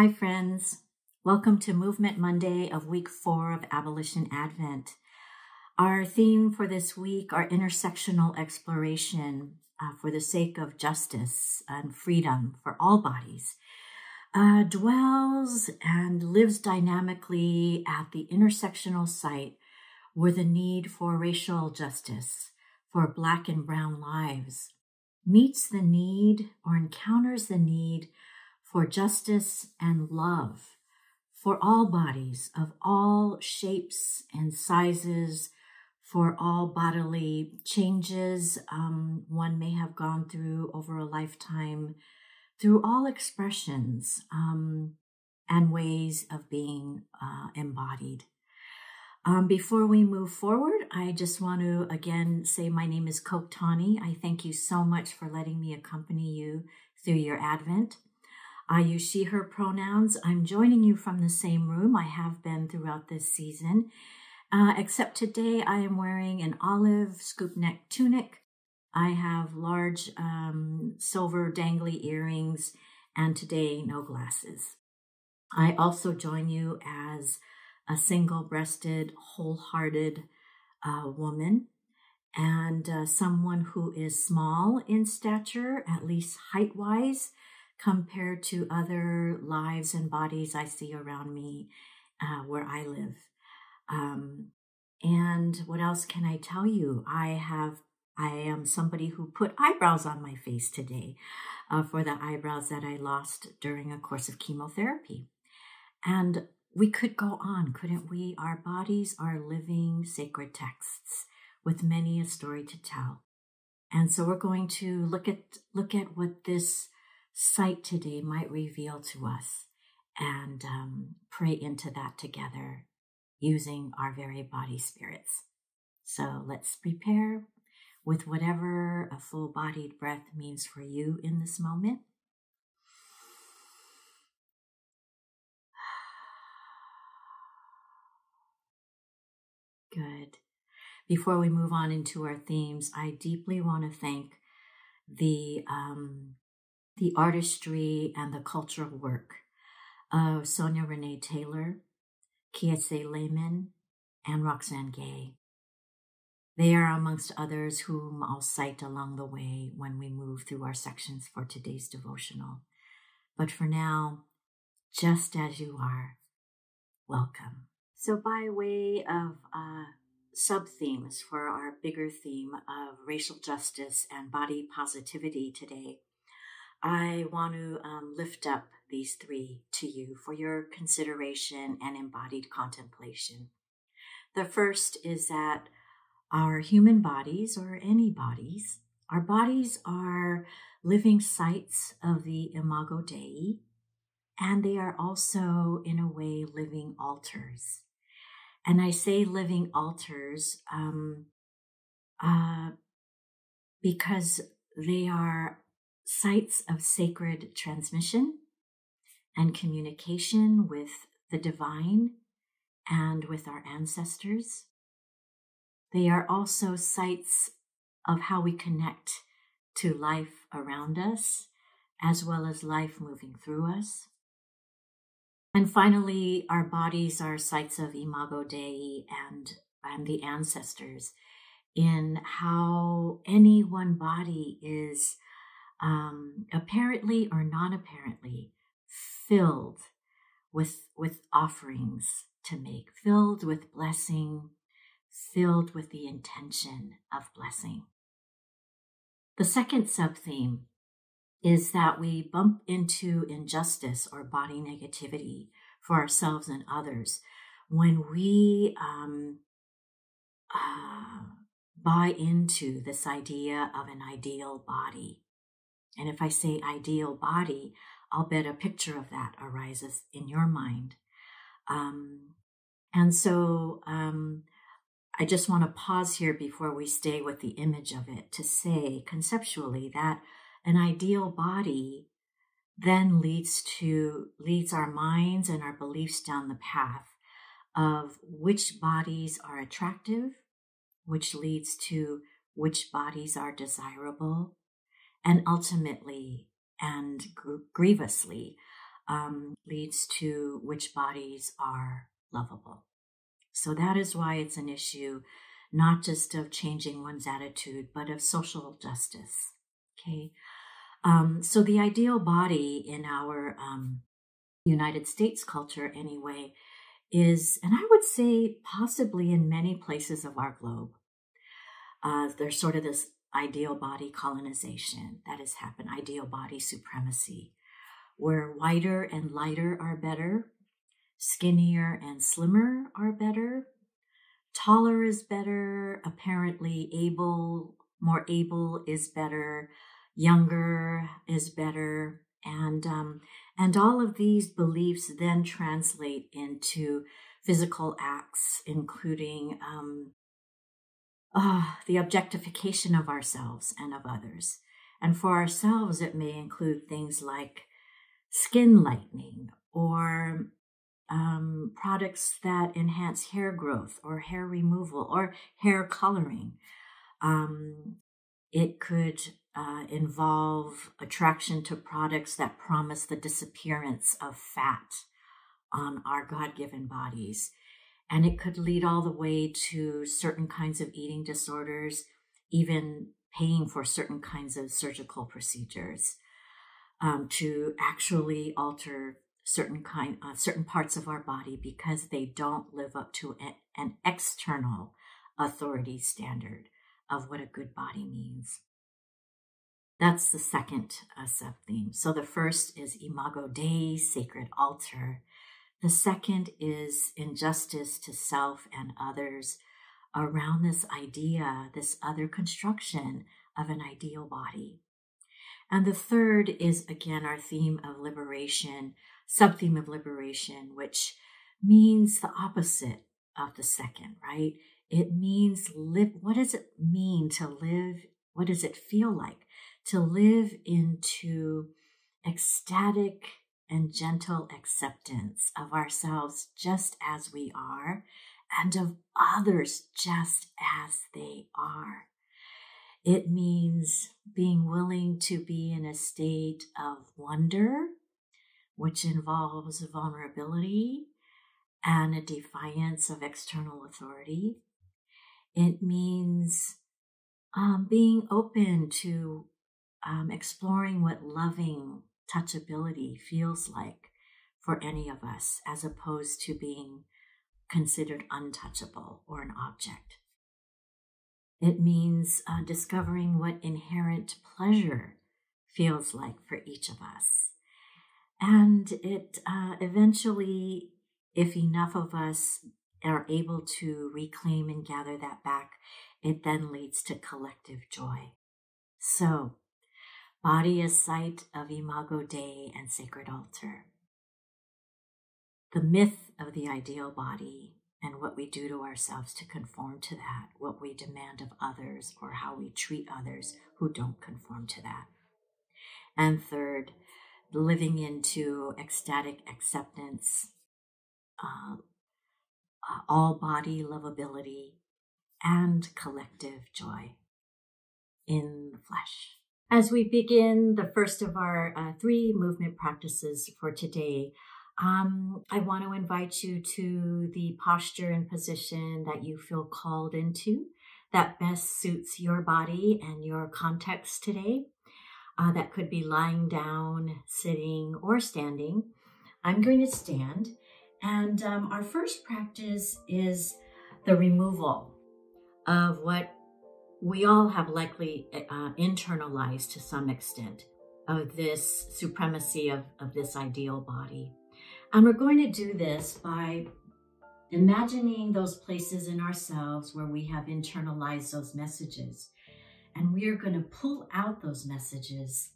Hi, friends. Welcome to Movement Monday of week four of Abolition Advent. Our theme for this week, our intersectional exploration uh, for the sake of justice and freedom for all bodies, uh, dwells and lives dynamically at the intersectional site where the need for racial justice, for Black and Brown lives, meets the need or encounters the need for justice and love for all bodies of all shapes and sizes, for all bodily changes um, one may have gone through over a lifetime, through all expressions um, and ways of being uh, embodied. Um, before we move forward, I just want to again say my name is Coke. I thank you so much for letting me accompany you through your Advent. I use she, her pronouns. I'm joining you from the same room I have been throughout this season, uh, except today I am wearing an olive scoop neck tunic. I have large um, silver dangly earrings, and today no glasses. I also join you as a single breasted, wholehearted uh, woman and uh, someone who is small in stature, at least height wise compared to other lives and bodies I see around me uh, where I live. Um, and what else can I tell you? I have, I am somebody who put eyebrows on my face today uh, for the eyebrows that I lost during a course of chemotherapy. And we could go on, couldn't we? Our bodies are living sacred texts with many a story to tell. And so we're going to look at look at what this site today might reveal to us and um, pray into that together using our very body spirits. So let's prepare with whatever a full bodied breath means for you in this moment. Good. Before we move on into our themes, I deeply want to thank the um, the artistry and the cultural work of Sonya Renee Taylor, Kiese Laymon, and Roxane Gay. They are amongst others whom I'll cite along the way when we move through our sections for today's devotional. But for now, just as you are, welcome. So, by way of uh, sub themes for our bigger theme of racial justice and body positivity today, I want to um, lift up these three to you for your consideration and embodied contemplation. The first is that our human bodies, or any bodies, our bodies are living sites of the Imago Dei, and they are also, in a way, living altars. And I say living altars um, uh, because they are sites of sacred transmission and communication with the divine and with our ancestors. They are also sites of how we connect to life around us, as well as life moving through us. And finally, our bodies are sites of Imago Dei and, and the ancestors in how any one body is um, apparently or non apparently filled with, with offerings to make, filled with blessing, filled with the intention of blessing. The second sub theme is that we bump into injustice or body negativity for ourselves and others when we um, uh, buy into this idea of an ideal body and if I say ideal body, I'll bet a picture of that arises in your mind. Um, and so um, I just want to pause here before we stay with the image of it to say conceptually that an ideal body then leads to leads our minds and our beliefs down the path of which bodies are attractive, which leads to which bodies are desirable, and ultimately and grievously um, leads to which bodies are lovable. So that is why it's an issue, not just of changing one's attitude, but of social justice. Okay. Um, so the ideal body in our um, United States culture, anyway, is, and I would say possibly in many places of our globe, uh, there's sort of this ideal body colonization that has happened, ideal body supremacy, where whiter and lighter are better, skinnier and slimmer are better, taller is better, apparently able, more able is better, younger is better, and um, and all of these beliefs then translate into physical acts, including um, uh, the objectification of ourselves and of others. And for ourselves, it may include things like skin lightening or um, products that enhance hair growth or hair removal or hair coloring. Um, it could uh, involve attraction to products that promise the disappearance of fat on our God given bodies. And it could lead all the way to certain kinds of eating disorders, even paying for certain kinds of surgical procedures um, to actually alter certain kind uh, certain parts of our body because they don't live up to an external authority standard of what a good body means. That's the second uh, sub theme. So the first is Imago Dei, sacred altar. The second is injustice to self and others around this idea, this other construction of an ideal body. And the third is again our theme of liberation, sub theme of liberation, which means the opposite of the second, right? It means live. What does it mean to live? What does it feel like to live into ecstatic and gentle acceptance of ourselves just as we are and of others just as they are? It means being willing to be in a state of wonder, which involves vulnerability and a defiance of external authority. It means um, being open to um, exploring what loving touchability feels like for any of us, as opposed to being considered untouchable or an object. It means uh, discovering what inherent pleasure feels like for each of us. And it uh, eventually, if enough of us are able to reclaim and gather that back, it then leads to collective joy. So, body as site of Imago Dei and sacred altar. The myth of the ideal body and what we do to ourselves to conform to that, what we demand of others, or how we treat others who don't conform to that. And third, living into ecstatic acceptance, uh, uh, all body lovability, and collective joy in the flesh. As we begin the first of our uh, three movement practices for today, um, I want to invite you to the posture and position that you feel called into that best suits your body and your context today. Uh, that could be lying down, sitting, or standing. I'm going to stand and um, our first practice is the removal of what we all have likely uh, internalized to some extent of this supremacy of, of this ideal body. And we're going to do this by imagining those places in ourselves where we have internalized those messages. And we are going to pull out those messages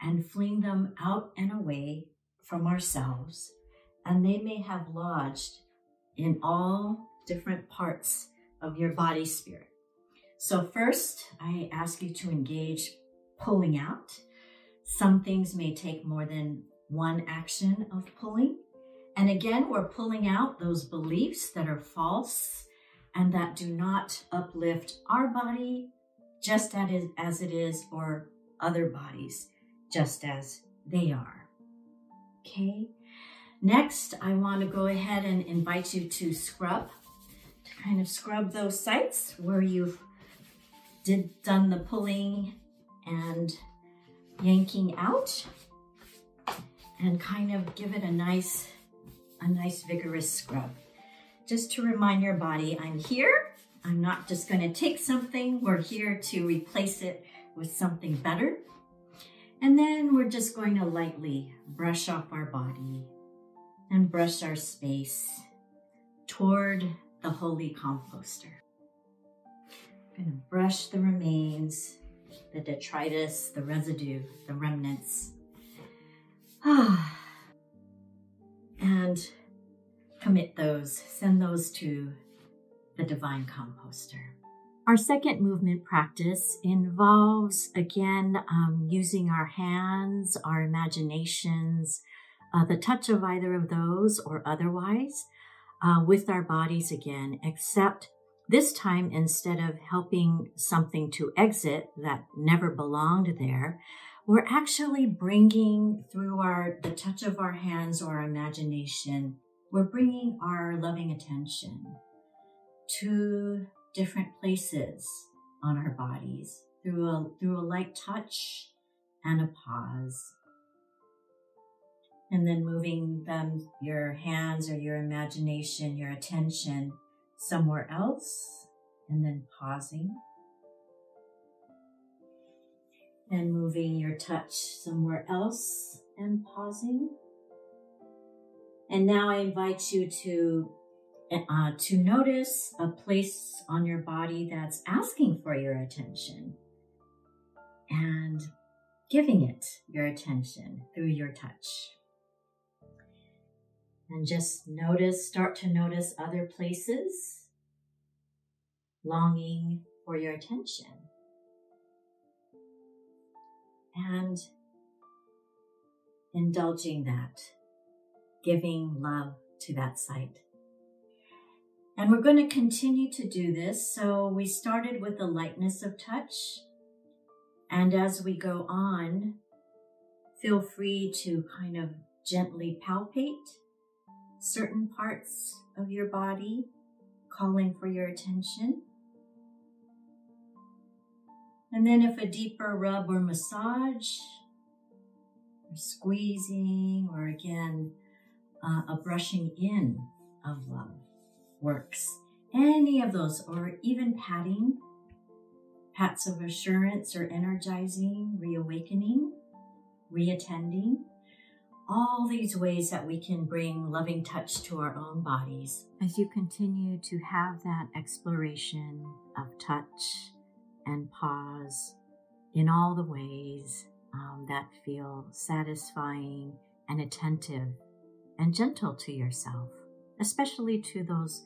and fling them out and away from ourselves and they may have lodged in all different parts of your body spirit. So, first, I ask you to engage pulling out. Some things may take more than one action of pulling. And again, we're pulling out those beliefs that are false and that do not uplift our body just as it is, or other bodies just as they are. Okay? Next, I want to go ahead and invite you to scrub, to kind of scrub those sites where you've did done the pulling and yanking out and kind of give it a nice, a nice vigorous scrub. Just to remind your body, I'm here. I'm not just gonna take something. We're here to replace it with something better. And then we're just going to lightly brush off our body and brush our space toward the holy composter. Gonna brush the remains, the detritus, the residue, the remnants. and commit those, send those to the divine composter. Our second movement practice involves, again, um, using our hands, our imaginations, uh, the touch of either of those or otherwise uh, with our bodies again, except this time instead of helping something to exit that never belonged there, we're actually bringing through our the touch of our hands or our imagination, we're bringing our loving attention to different places on our bodies through a through a light touch and a pause. And then moving them, your hands or your imagination, your attention somewhere else, and then pausing. And moving your touch somewhere else and pausing. And now I invite you to uh, to notice a place on your body that's asking for your attention and giving it your attention through your touch. And just notice, start to notice other places longing for your attention. And indulging that, giving love to that site. And we're going to continue to do this. So we started with the lightness of touch. And as we go on, feel free to kind of gently palpate certain parts of your body calling for your attention. And then if a deeper rub or massage, or squeezing, or again, uh, a brushing in of love works. Any of those, or even patting, pats of assurance or energizing, reawakening, reattending all these ways that we can bring loving touch to our own bodies. As you continue to have that exploration of touch and pause in all the ways um, that feel satisfying and attentive and gentle to yourself, especially to those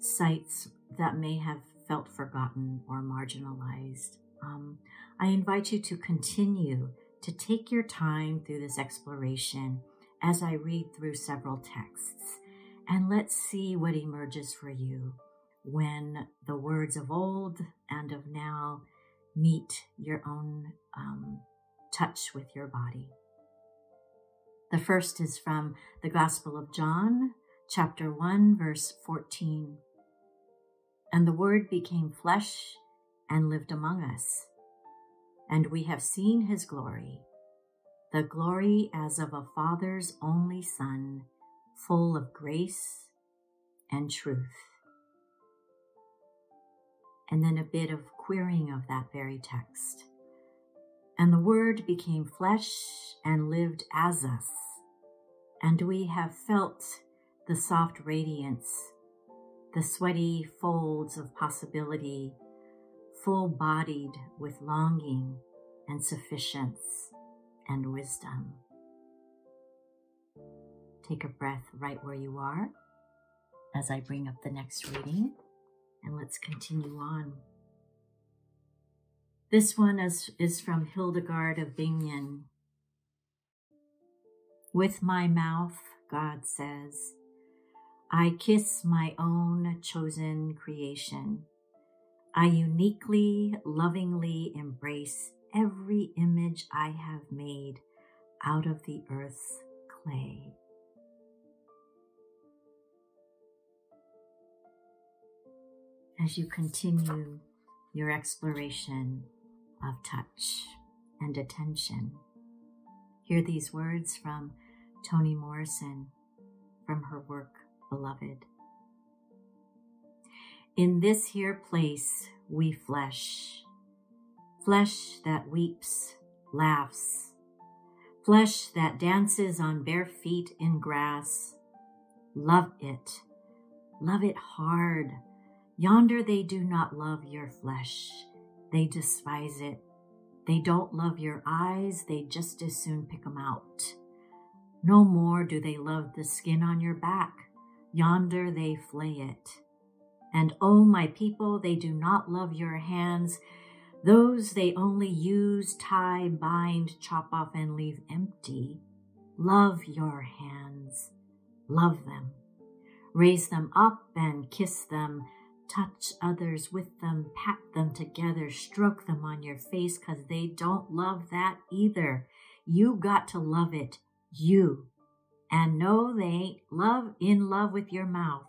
sites that may have felt forgotten or marginalized. Um, I invite you to continue to take your time through this exploration as I read through several texts. And let's see what emerges for you when the words of old and of now meet your own um, touch with your body. The first is from the Gospel of John, chapter 1, verse 14. And the Word became flesh and lived among us and we have seen his glory, the glory as of a Father's only Son, full of grace and truth. And then a bit of querying of that very text. And the Word became flesh and lived as us, and we have felt the soft radiance, the sweaty folds of possibility full bodied with longing and sufficiency and wisdom. Take a breath right where you are as I bring up the next reading, and let's continue on. This one is, is from Hildegard of Bingen. With my mouth, God says, I kiss my own chosen creation I uniquely, lovingly embrace every image I have made out of the earth's clay. As you continue your exploration of touch and attention, hear these words from Toni Morrison from her work, Beloved. In this here place we flesh, flesh that weeps, laughs, flesh that dances on bare feet in grass. Love it, love it hard. Yonder they do not love your flesh, they despise it. They don't love your eyes, they just as soon pick them out. No more do they love the skin on your back, yonder they flay it. And oh, my people, they do not love your hands, those they only use, tie, bind, chop off, and leave empty. Love your hands, love them. Raise them up and kiss them touch others with them, pat them together, stroke them on your face because they don't love that either. You got to love it, you. And no, they ain't love in love with your mouth.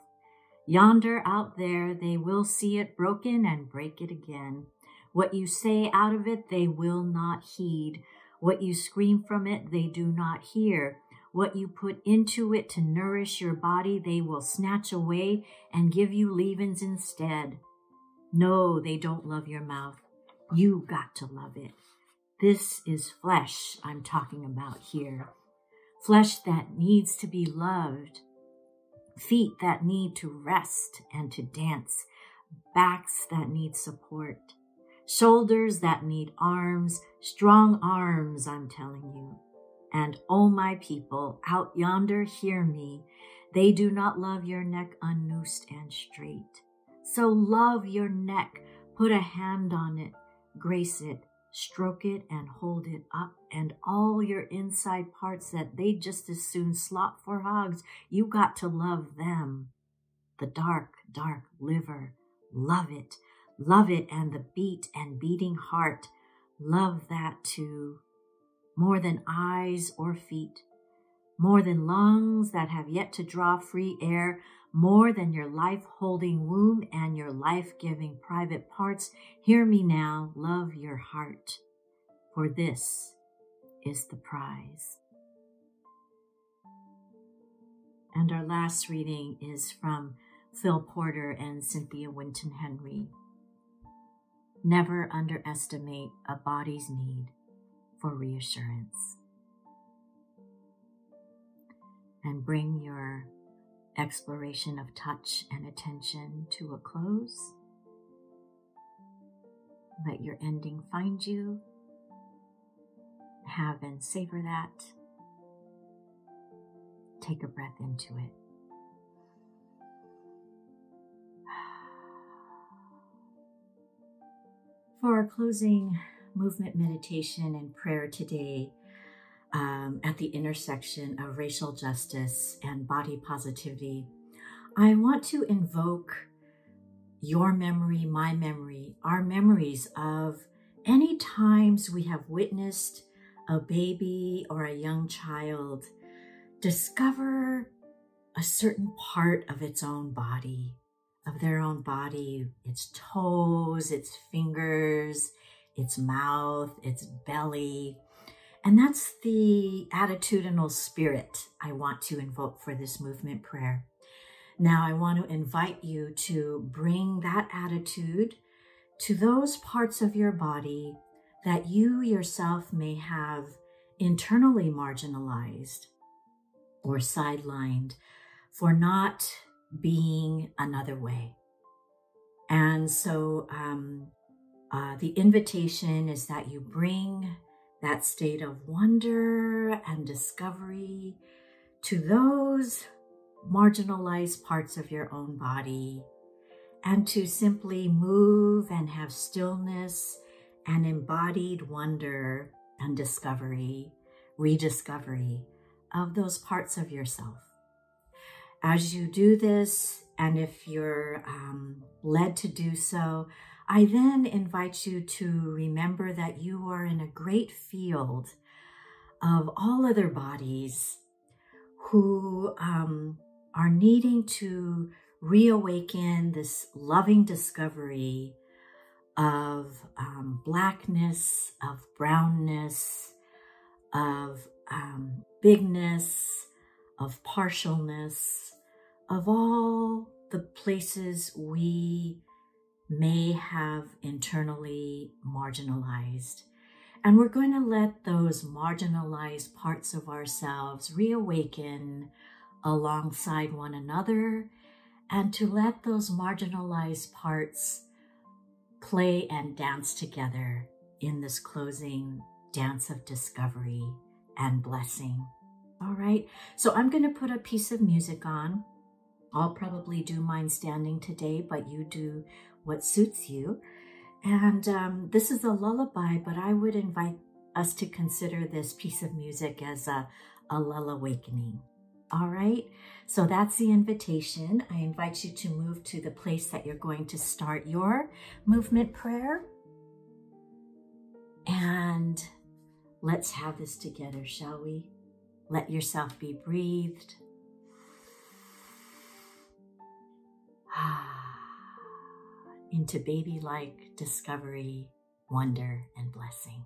Yonder out there, they will see it broken and break it again. What you say out of it, they will not heed. What you scream from it, they do not hear. What you put into it to nourish your body, they will snatch away and give you leavings instead. No, they don't love your mouth. You got to love it. This is flesh I'm talking about here. Flesh that needs to be loved. Feet that need to rest and to dance. Backs that need support. Shoulders that need arms. Strong arms, I'm telling you. And, oh my people, out yonder hear me. They do not love your neck unnoosed and straight. So love your neck, put a hand on it, grace it, stroke it and hold it up, and all your inside parts that they just as soon slop for hogs, you got to love them. The dark, dark liver, love it, love it, and the beat and beating heart, love that too. More than eyes or feet, more than lungs that have yet to draw free air, more than your life holding womb and your life giving private parts. Hear me now, love your heart, for this is the prize. And our last reading is from Phil Porter and Cynthia Winton Henry. Never underestimate a body's need for reassurance. And bring your exploration of touch and attention to a close. Let your ending find you. Have and savor that. Take a breath into it. For our closing movement meditation and prayer today um, at the intersection of racial justice and body positivity, I want to invoke your memory, my memory, our memories of any times we have witnessed a baby or a young child discover a certain part of its own body, of their own body, its toes, its fingers, its mouth, its belly. And that's the attitudinal spirit I want to invoke for this movement prayer. Now, I want to invite you to bring that attitude to those parts of your body that you yourself may have internally marginalized or sidelined for not being another way. And so um, uh, the invitation is that you bring that state of wonder and discovery to those marginalized parts of your own body and to simply move and have stillness and embodied wonder and discovery, rediscovery of those parts of yourself. As you do this, and if you're um, led to do so, I then invite you to remember that you are in a great field of all other bodies who um, are needing to reawaken this loving discovery of um, blackness, of brownness, of um, bigness, of partialness, of all the places we may have internally marginalized. And we're going to let those marginalized parts of ourselves reawaken alongside one another and to let those marginalized parts play and dance together in this closing dance of discovery and blessing. All right, so I'm going to put a piece of music on. I'll probably do mine standing today, but you do what suits you. And um, this is a lullaby, but I would invite us to consider this piece of music as a, a lull awakening. All right, so that's the invitation. I invite you to move to the place that you're going to start your movement prayer. And let's have this together, shall we? Let yourself be breathed. Into baby like discovery, wonder, and blessing.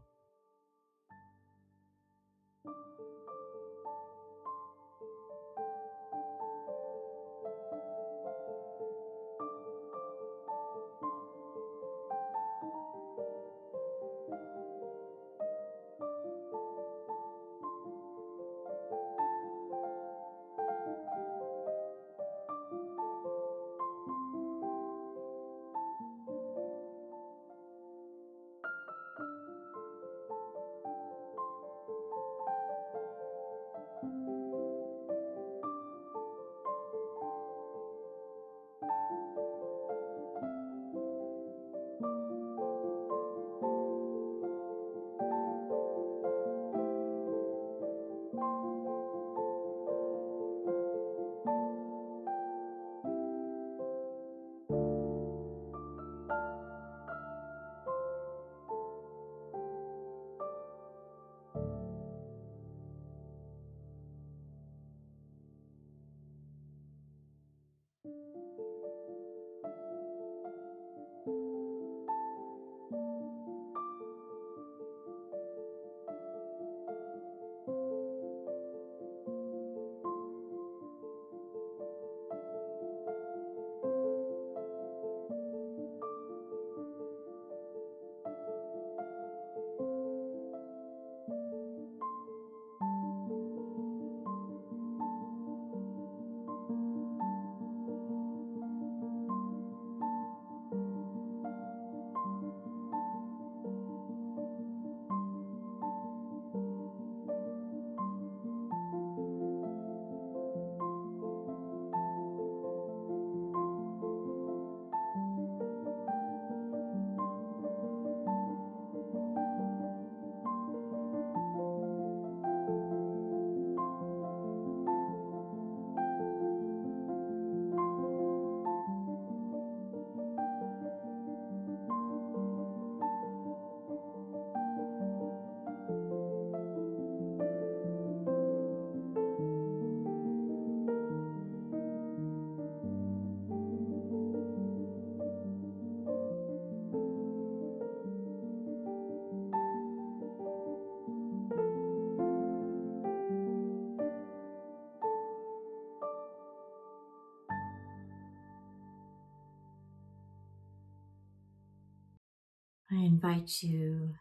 I invite you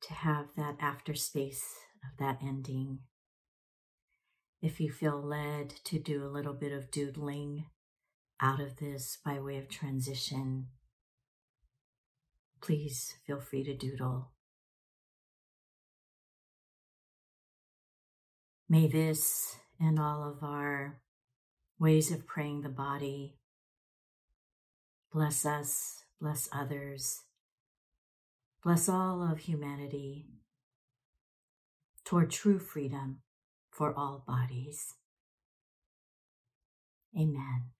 to have that after space of that ending. If you feel led to do a little bit of doodling out of this by way of transition, please feel free to doodle. May this and all of our ways of praying the body bless us bless others, bless all of humanity toward true freedom for all bodies. Amen.